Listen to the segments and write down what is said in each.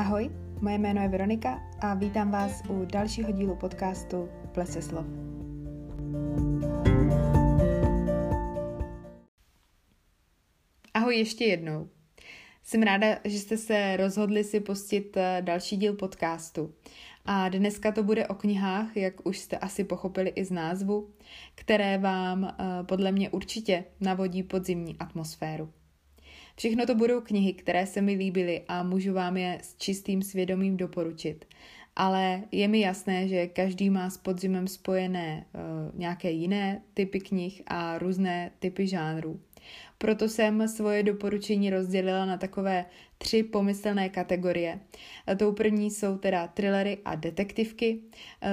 Ahoj, moje jméno je Veronika a vítám vás u dalšího dílu podcastu Plese slov. Ahoj ještě jednou. Jsem ráda, že jste se rozhodli si pustit eh, další díl podcastu. A dneska to bude o knihách, jak už jste asi pochopili i z názvu, které vám eh, podle mě určitě navodí podzimní atmosféru. Všechno to budou knihy, které se mi líbily a můžu vám je s čistým svědomím doporučit. Ale je mi jasné, že každý má s podzimem spojené uh, nějaké jiné typy knih a různé typy žánrů. Proto jsem svoje doporučení rozdělila na takové tři pomyslné kategorie. Tou první jsou teda thrillery a detektivky,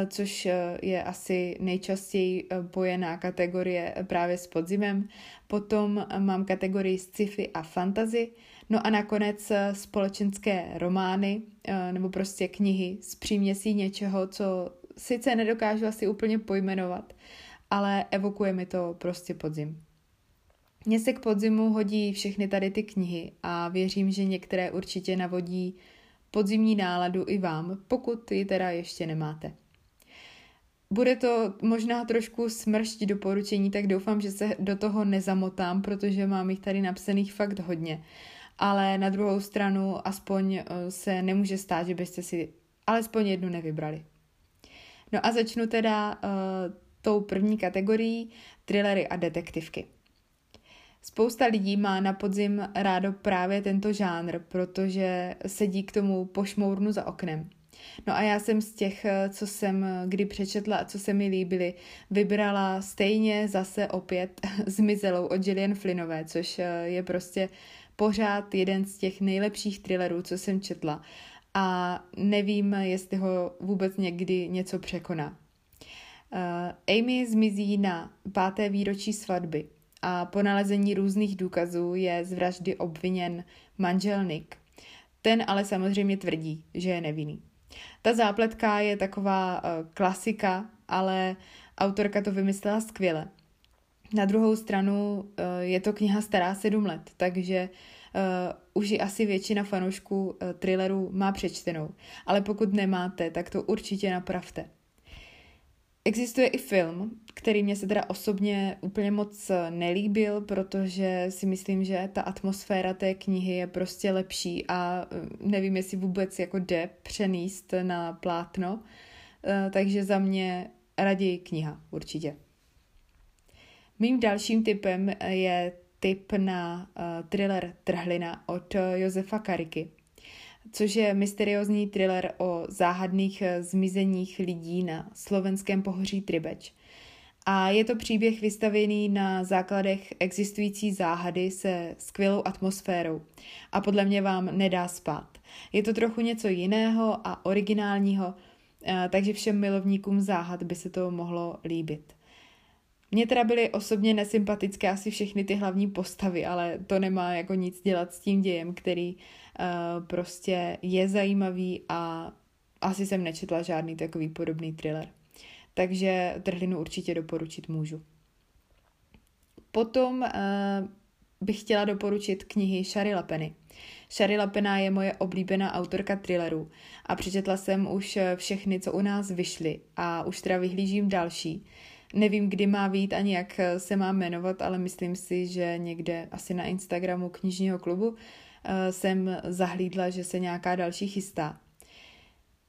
což je asi nejčastěji pojená kategorie právě s podzimem. Potom mám kategorii sci-fi a fantasy, no a nakonec společenské romány nebo prostě knihy s příměsí něčeho, co sice nedokážu asi úplně pojmenovat, ale evokuje mi to prostě podzim. Mně se k podzimu hodí všechny tady ty knihy a věřím, že některé určitě navodí podzimní náladu i vám, pokud ji teda ještě nemáte. Bude to možná trošku smršť doporučení, tak doufám, že se do toho nezamotám, protože mám jich tady napsaných fakt hodně. Ale na druhou stranu aspoň eh, se nemůže stát, že byste si alespoň jednu nevybrali. No a začnu teda uh, tou první kategorií, thrillery a detektivky. Spousta lidí má na podzim rádo právě tento žánr, protože sedí k tomu pošmournu za oknem. No a já jsem z těch, co jsem kdy přečetla a co se mi líbily, vybrala stejně zase opět Zmizelou od Gillian Flynnové, což je prostě pořád jeden z těch nejlepších thrillerů, co jsem četla. A nevím, jestli ho vůbec někdy něco překoná. Amy zmizí na páté výročí svatby a po nalezení různých důkazů je z vraždy obviněn manžel Nick. Ten ale samozřejmě tvrdí, že je nevinný. Ta zápletka je taková uh, klasika, ale autorka to vymyslela skvěle. Na druhou stranu uh, je to kniha stará sedm let, takže uh, už ji asi většina fanoušků thrillerů má přečtenou. Ale pokud nemáte, tak to určitě napravte. Existuje i film, který mě se teda osobně úplně moc nelíbil, protože si myslím, že ta atmosféra té knihy je prostě lepší a eh, nevím, jestli vůbec jako jde přenést na plátno, eh, takže za mě raději kniha, určitě. Mým dalším typem je typ na uh, thriller Trhlina od Josefa Kariky což je mysteriózní thriller o záhadných eh, zmizeních lidí na slovenském pohoří Tribeč. A je to příběh vystavený na základech existující záhady se skvělou atmosférou a podle mě vám nedá spát. Je to trochu něco jiného a originálního, eh, takže všem milovníkům záhad by se to mohlo líbit. Mně teda byly osobně nesympatické asi všechny ty hlavní postavy, ale to nemá jako nic dělat s tím dějem, který prostě je zajímavý a asi jsem nečetla žádný takový podobný thriller. Takže Trhlinu určitě doporučit můžu. Potom uh, bych chtěla doporučit knihy Shari Lapeny. Shari Lapena je moje oblíbená autorka thrillerů a přečetla jsem už všechny, co u nás vyšly a už teda vyhlížím další. Nevím, kdy má být ani jak se má jmenovat, ale myslím si, že někde asi na Instagramu knižního klubu eh, jsem zahlídla, že se nějaká další chystá.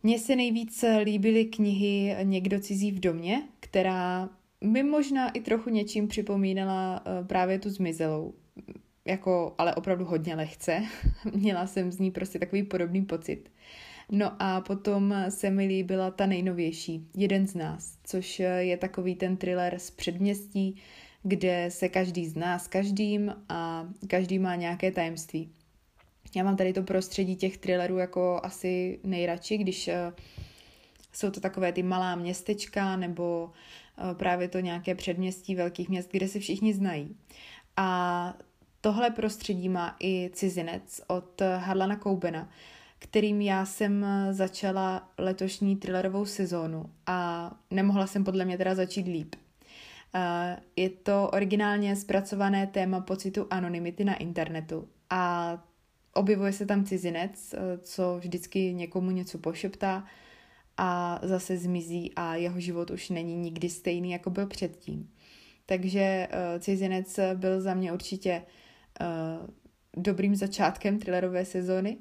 Mně se nejvíc líbily knihy Někdo cizí v domě, která mi možná i trochu něčím připomínala eh, právě tu zmizelou. Jako, ale opravdu hodně lehce. Měla jsem z ní prostě takový podobný pocit. No a potom se mi líbila ta nejnovější, Jeden z nás, což je takový ten thriller z předměstí, kde se každý zná s každým a každý má nějaké tajemství. Já mám tady to prostředí těch thrillerů jako asi nejradši, když eh, jsou to takové ty malá městečka nebo eh, právě to nějaké předměstí velkých měst, kde se všichni znají. A tohle prostředí má i Cizinec od Harlana Koubena, kterým já jsem začala letošní thrillerovou sezónu a nemohla jsem podle mě teda začít líp. Je to originálně zpracované téma pocitu anonymity na internetu a objevuje se tam cizinec, co vždycky někomu něco pošeptá a zase zmizí a jeho život už není nikdy stejný, jako byl předtím. Takže uh, cizinec byl za mě určitě uh, dobrým začátkem thrillerové sezóny.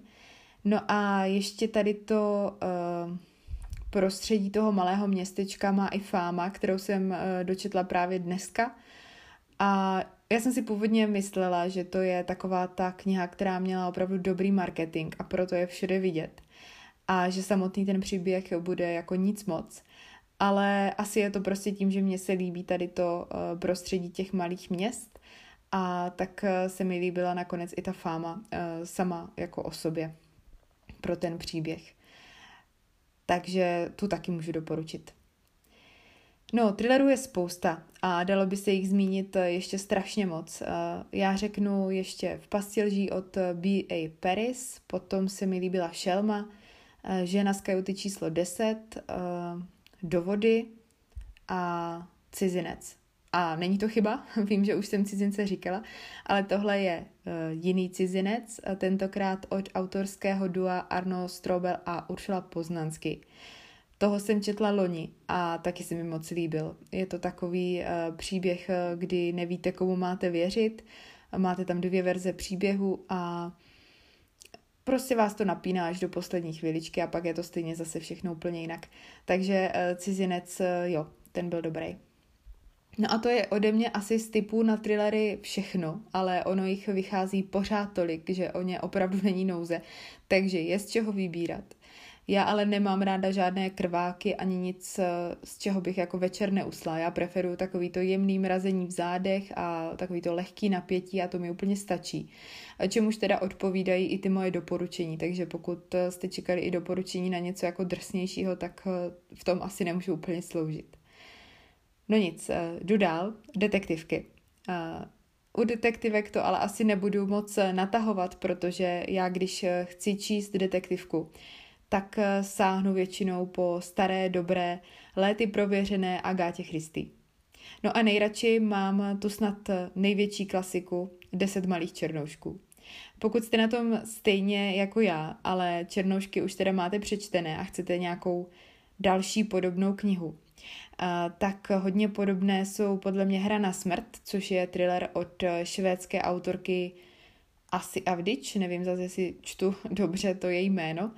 No a ještě tady to prostředí toho malého městečka má i fáma, kterou jsem dočetla právě dneska. A já jsem si původně myslela, že to je taková ta kniha, která měla opravdu dobrý marketing a proto je všude vidět. A že samotný ten příběh bude jako nic moc. Ale asi je to prostě tím, že mně se líbí tady to uh, prostředí těch malých měst a tak uh, se mi líbila nakonec i ta fáma uh, sama jako o sobě pro ten příběh. Takže tu taky můžu doporučit. No, thrillerů je spousta a dalo by se jich zmínit ještě strašně moc. Já řeknu ještě v pasti lží od B.A. Paris, potom se mi líbila Šelma, Žena z kajuty číslo 10, Do vody a Cizinec. A není to chyba, vím, že už jsem cizince říkala, ale tohle je jiný cizinec, tentokrát od autorského dua Arno Strobel a Uršula Poznansky. Toho jsem četla loni a taky se mi moc líbil. Je to takový uh, příběh, kdy nevíte, komu máte věřit. Máte tam dvě verze příběhu a prostě vás to napíná až do poslední chviličky a pak je to stejně zase všechno úplně jinak. Takže uh, cizinec, uh, jo, ten byl dobrý. No a to je ode mě asi z typu na thrillery všechno, ale ono jich vychází pořád tolik, že o ně opravdu není nouze, takže je z čeho vybírat. Já ale nemám ráda žádné krváky ani nic, eh, z čeho bych jako večer neusla. Já preferuju takový to jemný mrazení v zádech a takový to lehký napětí a to mi úplně stačí. Čemuž teda odpovídají i ty moje doporučení, takže pokud eh, jste čekali i doporučení na něco jako drsnějšího, tak eh, v tom asi nemůžu úplně sloužit. No nic, jdu dál. Detektivky. U detektivek to ale asi nebudu moc natahovat, protože já když chci číst detektivku, tak eh, sáhnu většinou po staré, dobré, léty prověřené Agátě Christy. No a nejradši mám tu snad největší klasiku Deset malých černoušků. Pokud jste na tom stejně jako já, ale černoušky už teda máte přečtené a chcete nějakou další podobnou knihu, eh, tak hodně podobné jsou podle mě Hra na smrt, což je thriller od švédské autorky Asi Avdic, nevím zase, jestli čtu dobře to její jméno,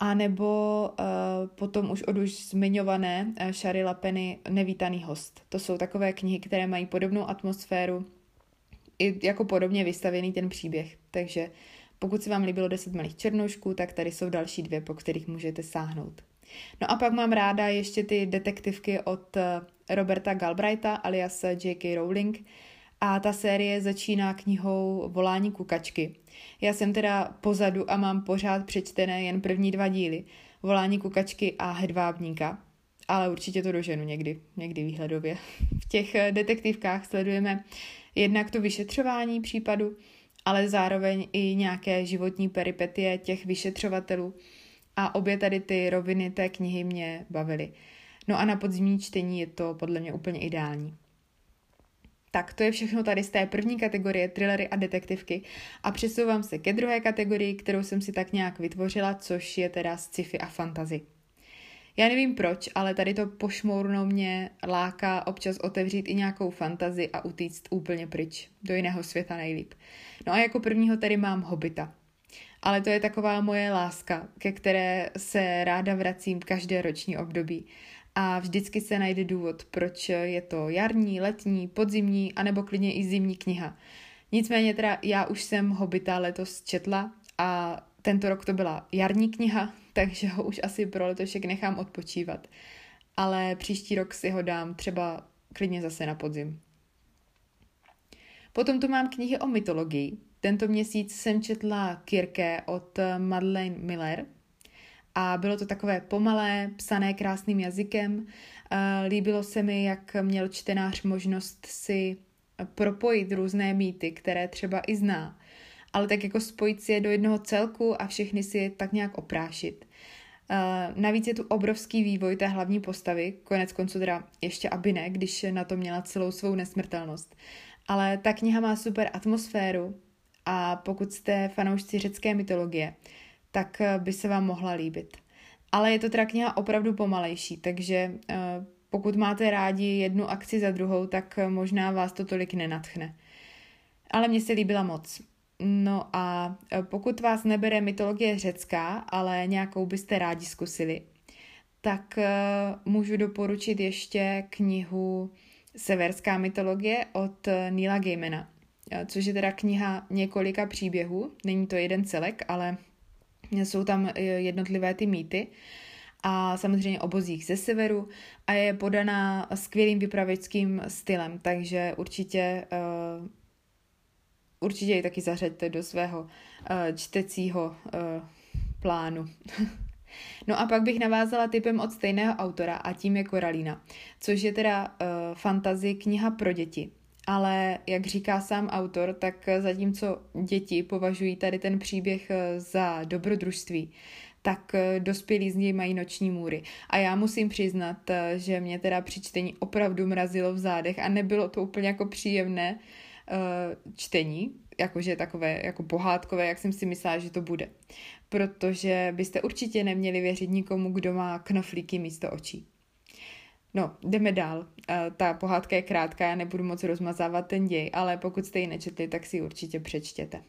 a nebo uh, potom už od už zmiňované uh, Lapeny Nevítaný host. To jsou takové knihy, které mají podobnou atmosféru, i jako podobně vystavěný ten příběh. Takže pokud se vám líbilo 10 malých černoušků, tak tady jsou další dvě, po kterých můžete sáhnout. No a pak mám ráda ještě ty detektivky od eh, Roberta Galbraitha alias J.K. Rowling, a ta série začíná knihou Volání kukačky. Já jsem teda pozadu a mám pořád přečtené jen první dva díly. Volání kukačky a hedvábníka. Ale určitě to doženu někdy, někdy výhledově. V těch eh, detektivkách sledujeme jednak to vyšetřování případu, ale zároveň i nějaké životní peripetie těch vyšetřovatelů. A obě tady ty roviny té knihy mě bavily. No a na podzimní čtení je to podle mě úplně ideální. Tak to je všechno tady z té první kategorie thrillery a detektivky a přesouvám se ke druhé kategorii, kterou jsem si tak nějak vytvořila, což je teda sci-fi a fantasy. Já nevím proč, ale tady to pošmournou mě láká občas otevřít i nějakou fantazi a utíct úplně pryč, do jiného světa nejlíp. No a jako prvního tady mám Hobita. Ale to je taková moje láska, ke které se ráda vracím každé roční období a vždycky se najde důvod, proč je to jarní, letní, podzimní, anebo klidně i zimní kniha. Nicméně teda já už jsem Hobita letos četla a tento rok to byla jarní kniha, takže ho už asi pro letošek nechám odpočívat. Ale příští rok si ho dám třeba klidně zase na podzim. Potom tu mám knihy o mytologii. Tento měsíc jsem četla Kirke od Madeleine Miller – a bylo to takové pomalé, psané krásným jazykem. Líbilo se mi, jak měl čtenář možnost si propojit různé mýty, které třeba i zná, ale tak jako spojit si je do jednoho celku a všechny si je tak nějak oprášit. Navíc je tu obrovský vývoj té hlavní postavy, konec konců teda ještě aby ne, když na to měla celou svou nesmrtelnost. Ale ta kniha má super atmosféru a pokud jste fanoušci řecké mytologie, tak eh, by se vám mohla líbit. Ale je to teda kniha opravdu pomalejší, takže eh, pokud máte rádi jednu akci za druhou, tak možná vás to tolik nenatchne. Ale mně se líbila moc. No a pokud vás nebere mytologie řecká, ale nějakou byste rádi zkusili, tak můžu doporučit ještě knihu Severská mytologie od Nila Gaimana, což je teda kniha několika příběhů. Není to jeden celek, ale jsou tam e, jednotlivé ty mýty a samozřejmě obozích ze severu a je podaná skvělým vypravěčským stylem, takže určitě uh, určitě ji taky zařaďte do svého uh, čtecího plánu. no a pak bych navázala typem od stejného autora a tím je Koralína, což je teda uh, fantazy kniha pro děti. Ale jak říká sám autor, tak zatímco děti považují tady ten příběh za dobrodružství, tak dospělí z něj mají noční můry. A já musím přiznat, že mě teda při čtení opravdu mrazilo v zádech a nebylo to úplně jako příjemné, čtení, jakože takové jako pohádkové, jak jsem si myslela, že to bude. Protože byste určitě neměli věřit nikomu, kdo má knoflíky místo očí. No, jdeme dál. Ta pohádka je krátká, já nebudu moc rozmazávat ten děj, ale pokud jste ji nečetli, tak si ji určitě přečtěte.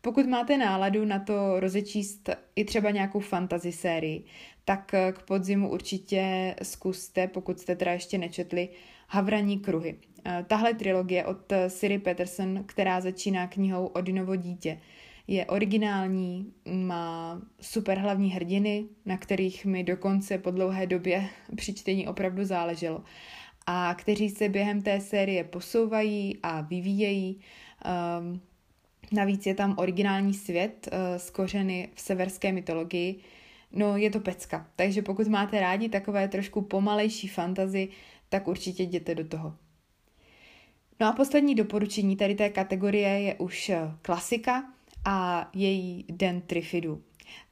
Pokud máte náladu na to rozečíst i třeba nějakou fantasy sérii, tak k podzimu určitě zkuste, pokud jste teda ještě nečetli, Havraní kruhy. Tahle trilogie od Siri Peterson, která začíná knihou Odinovo dítě, je originální, má super hlavní hrdiny, na kterých mi dokonce po dlouhé době při čtení opravdu záleželo a kteří se během té série posouvají a vyvíjejí. Um, navíc je tam originální svět uh, z kořeny v severské mytologii. No, je to pecka. Takže pokud máte rádi takové trošku pomalejší fantazy, tak určitě jděte do toho. No a poslední doporučení tady té kategorie je už eh, klasika a její Den Trifidu.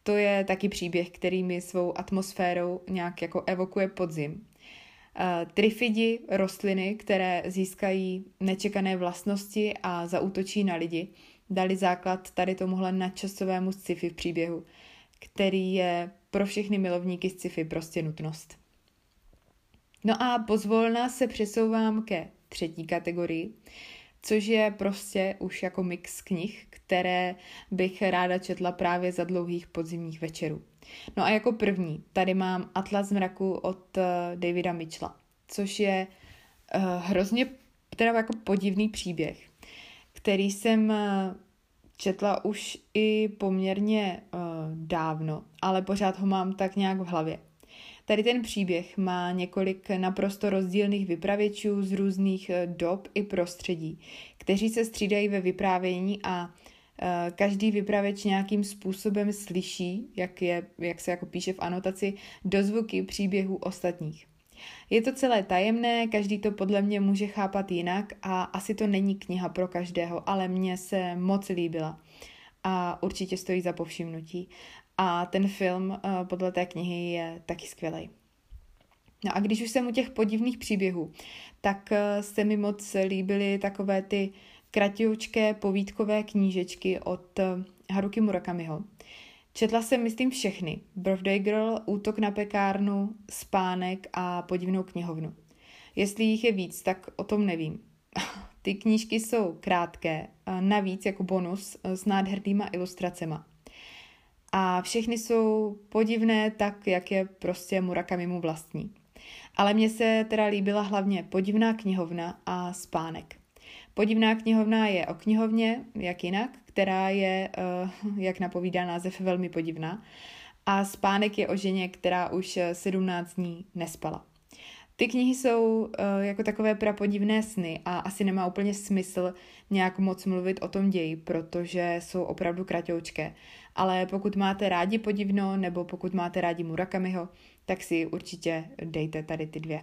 To je taky příběh, který mi svou atmosférou nějak jako evokuje podzim. Uh, trifidi, rostliny, které získají nečekané vlastnosti a zautočí na lidi, dali základ tady tomuhle nadčasovému sci-fi příběhu, který je pro všechny milovníky sci-fi prostě nutnost. No a pozvolna se přesouvám ke třetí kategorii, což je prostě už jako mix knih, které bych ráda četla právě za dlouhých podzimních večerů. No a jako první tady mám Atlas mraku od uh, Davida Mitchella, což je uh, hrozně teda jako podivný příběh, který jsem uh, četla už i poměrně uh, dávno, ale pořád ho mám tak nějak v hlavě. Tady ten příběh má několik naprosto rozdílných vypravěčů z různých eh, dob i prostředí, kteří se střídají ve vyprávění a eh, každý vypravěč nějakým způsobem slyší, jak, je, jak se jako píše v anotaci, dozvuky příběhů ostatních. Je to celé tajemné, každý to podle mě může chápat jinak a asi to není kniha pro každého, ale mně se moc líbila a určitě stojí za povšimnutí. A ten film uh, podle té knihy je taky skvělý. No a když už jsem u těch podivných příběhů, tak uh, se mi moc líbily takové ty kratičké povídkové knížečky od uh, Haruki Murakamiho. Četla jsem, myslím, všechny. Birthday Girl, Útok na pekárnu, Spánek a Podivnou knihovnu. Jestli jich je víc, tak o tom nevím. Ty knížky jsou krátké, navíc jako bonus s nádhernýma ilustracema a všechny jsou podivné tak, jak je prostě Murakami mu vlastní. Ale mně se teda líbila hlavně podivná knihovna a spánek. Podivná knihovna je o knihovně, jak jinak, která je, eh, jak napovídá název, velmi podivná. A spánek je o ženě, která už 17 dní nespala. Ty knihy jsou uh, jako takové prapodivné sny a asi nemá úplně smysl nějak moc mluvit o tom ději, protože jsou opravdu kratoučké. Ale pokud máte rádi podivno nebo pokud máte rádi Murakamiho, tak si určitě dejte tady ty dvě.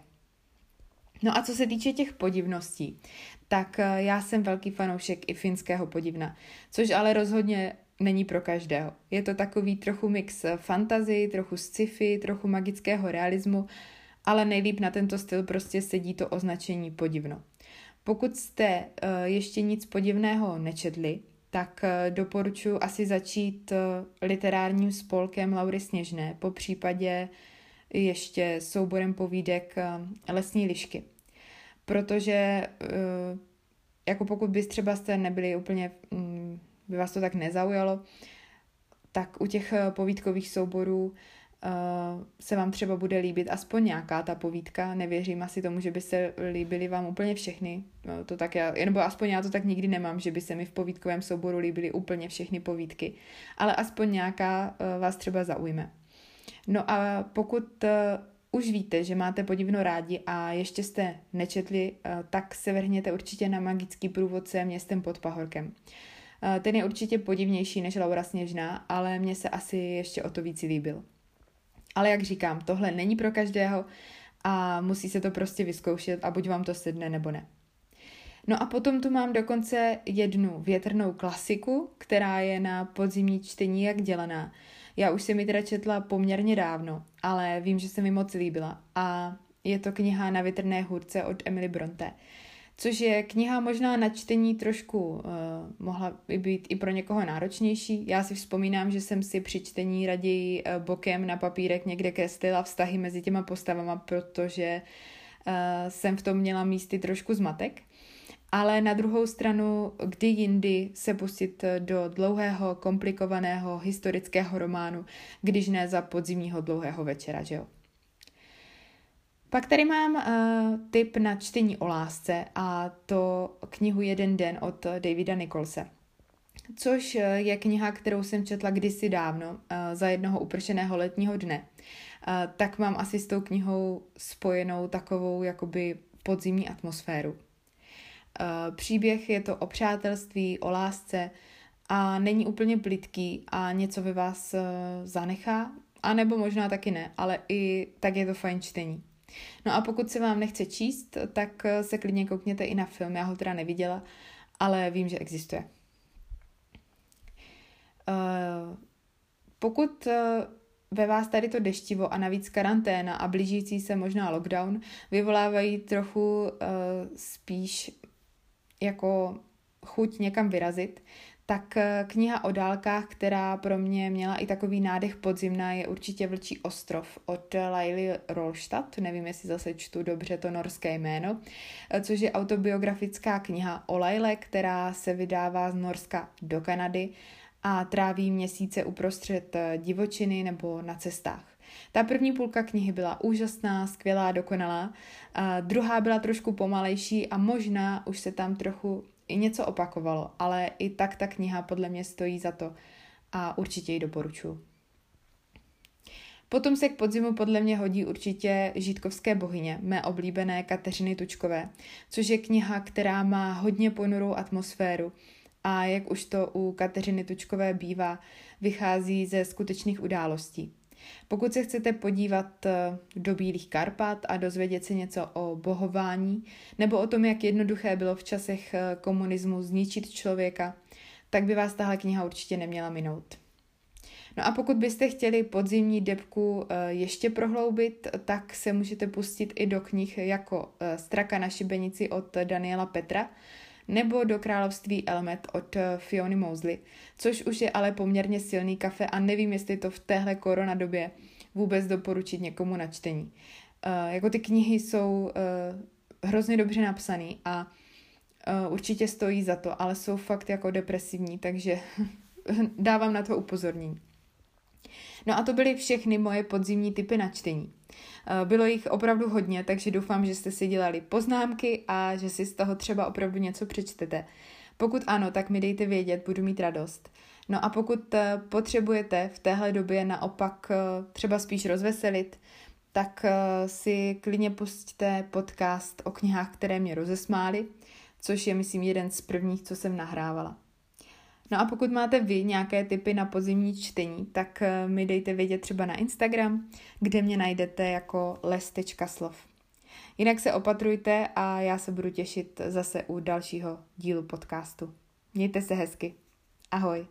No a co se týče těch podivností, tak uh, já jsem velký fanoušek i finského podivna, což ale rozhodně není pro každého. Je to takový trochu mix fantazy, trochu sci-fi, trochu magického realismu ale nejlíp na tento styl prostě sedí to označení podivno. Pokud jste uh, ještě nic podivného nečetli, tak doporučuji asi začít literárním spolkem Laury Sněžné, po případě ještě souborem povídek Lesní lišky. Protože jako pokud bys třeba jste nebyli úplně, mm, by vás to tak nezaujalo, tak u těch eh, povídkových souborů se vám třeba bude líbit aspoň nějaká ta povídka. Nevěřím asi tomu, že by se líbily vám úplně všechny. No, to tak já, nebo aspoň já to tak nikdy nemám, že by se mi v povídkovém souboru líbily úplně všechny povídky. Ale aspoň nějaká uh, vás třeba zaujme. No a pokud uh, už víte, že máte podivno rádi a ještě jste nečetli, tak se vrhněte určitě na magický průvodce městem pod Pahorkem. Eh, ten je určitě podivnější než Laura Sněžná, ale mně se asi ještě o to víc líbil. Ale jak říkám, tohle není pro každého a musí se to prostě vyzkoušet a buď vám to sedne nebo ne. No a potom tu mám dokonce jednu větrnou klasiku, která je na podzimní čtení jak dělaná. Já už jsem ji teda četla poměrně dávno, ale vím, že se mi moc líbila a je to kniha na větrné hůrce od Emily Bronte což je kniha možná na čtení trošku uh, mohla by být i pro někoho náročnější. Já si vzpomínám, že jsem si při čtení raději uh, bokem na papírek někde kreslila vztahy mezi těma postavama, protože uh, jsem v tom měla místy trošku zmatek. Ale na druhou stranu, kdy jindy se pustit do dlouhého, komplikovaného historického románu, když ne za podzimního dlouhého večera, že jo? Pak tady mám uh, tip na čtení o lásce a to knihu Jeden den od Davida Nicholse. Což eh, je kniha, kterou jsem četla kdysi dávno, uh, za jednoho upršeného letního dne. Uh, tak mám asi s tou knihou spojenou takovou jakoby podzimní atmosféru. Uh, příběh je to o přátelství, o lásce a není úplně plitký a něco ve vás uh, zanechá, anebo možná taky ne, ale i tak je to fajn čtení. No a pokud se vám nechce číst, tak eh, se klidně koukněte i na film. Já ho teda neviděla, ale vím, že existuje. Uh, pokud uh, ve vás tady to deštivo a navíc karanténa a blížící se možná lockdown vyvolávají trochu spíš jako chuť někam vyrazit, tak eh, kniha o dálkách, která pro mě měla i takový nádech podzimná, je určitě Vlčí ostrov od Laily Rolstadt, nevím, jestli zase čtu dobře to norské jméno, eh, což je autobiografická kniha o Laile, která se vydává z Norska do Kanady a tráví měsíce uprostřed eh, divočiny nebo na cestách. Ta první půlka knihy byla úžasná, skvělá, dokonalá. A druhá byla trošku pomalejší a možná už se tam trochu i něco opakovalo, ale i tak ta kniha podle mě stojí za to a určitě ji doporučuji. Potom se k podzimu podle mě hodí určitě Žítkovské bohyně, mé oblíbené Kateřiny Tučkové, což je kniha, která má hodně ponurou atmosféru a jak už to u Kateřiny Tučkové bývá, vychází ze skutečných událostí. Pokud se chcete podívat eh, do Bílých Karpat a dozvědět se něco o bohování nebo o tom, jak jednoduché bylo v časech eh, komunismu zničit člověka, tak by vás tahle kniha určitě neměla minout. No a pokud byste chtěli podzimní debku eh, ještě prohloubit, tak se můžete pustit i do knih jako Straka na šibenici od Daniela Petra, nebo do království Elmet od eh, Fiony Mosley, což už je ale poměrně silný kafe a nevím, jestli to v téhle koronadobě vůbec doporučit někomu na čtení. Uh, jako ty knihy jsou uh, hrozně dobře napsané a uh, určitě stojí za to, ale jsou fakt jako depresivní, takže dávám na to upozornění. No a to byly všechny moje podzimní typy na čtení. Eh, bylo jich opravdu hodně, takže doufám, že jste si dělali poznámky a že si z toho třeba opravdu něco přečtete. Pokud ano, tak mi dejte vědět, budu mít radost. No a pokud eh, potřebujete v téhle době naopak eh, třeba spíš rozveselit, tak si klidně pustíte podcast o knihách, které mě rozesmály, což je, myslím, jeden z prvních, co jsem nahrávala. No a pokud máte vy nějaké typy na pozimní čtení, tak eh, mi dejte vědět třeba na Instagram, kde mě najdete jako les.slov. Jinak se opatrujte a já se budu těšit zase u dalšího dílu podcastu. Mějte se hezky. Ahoj.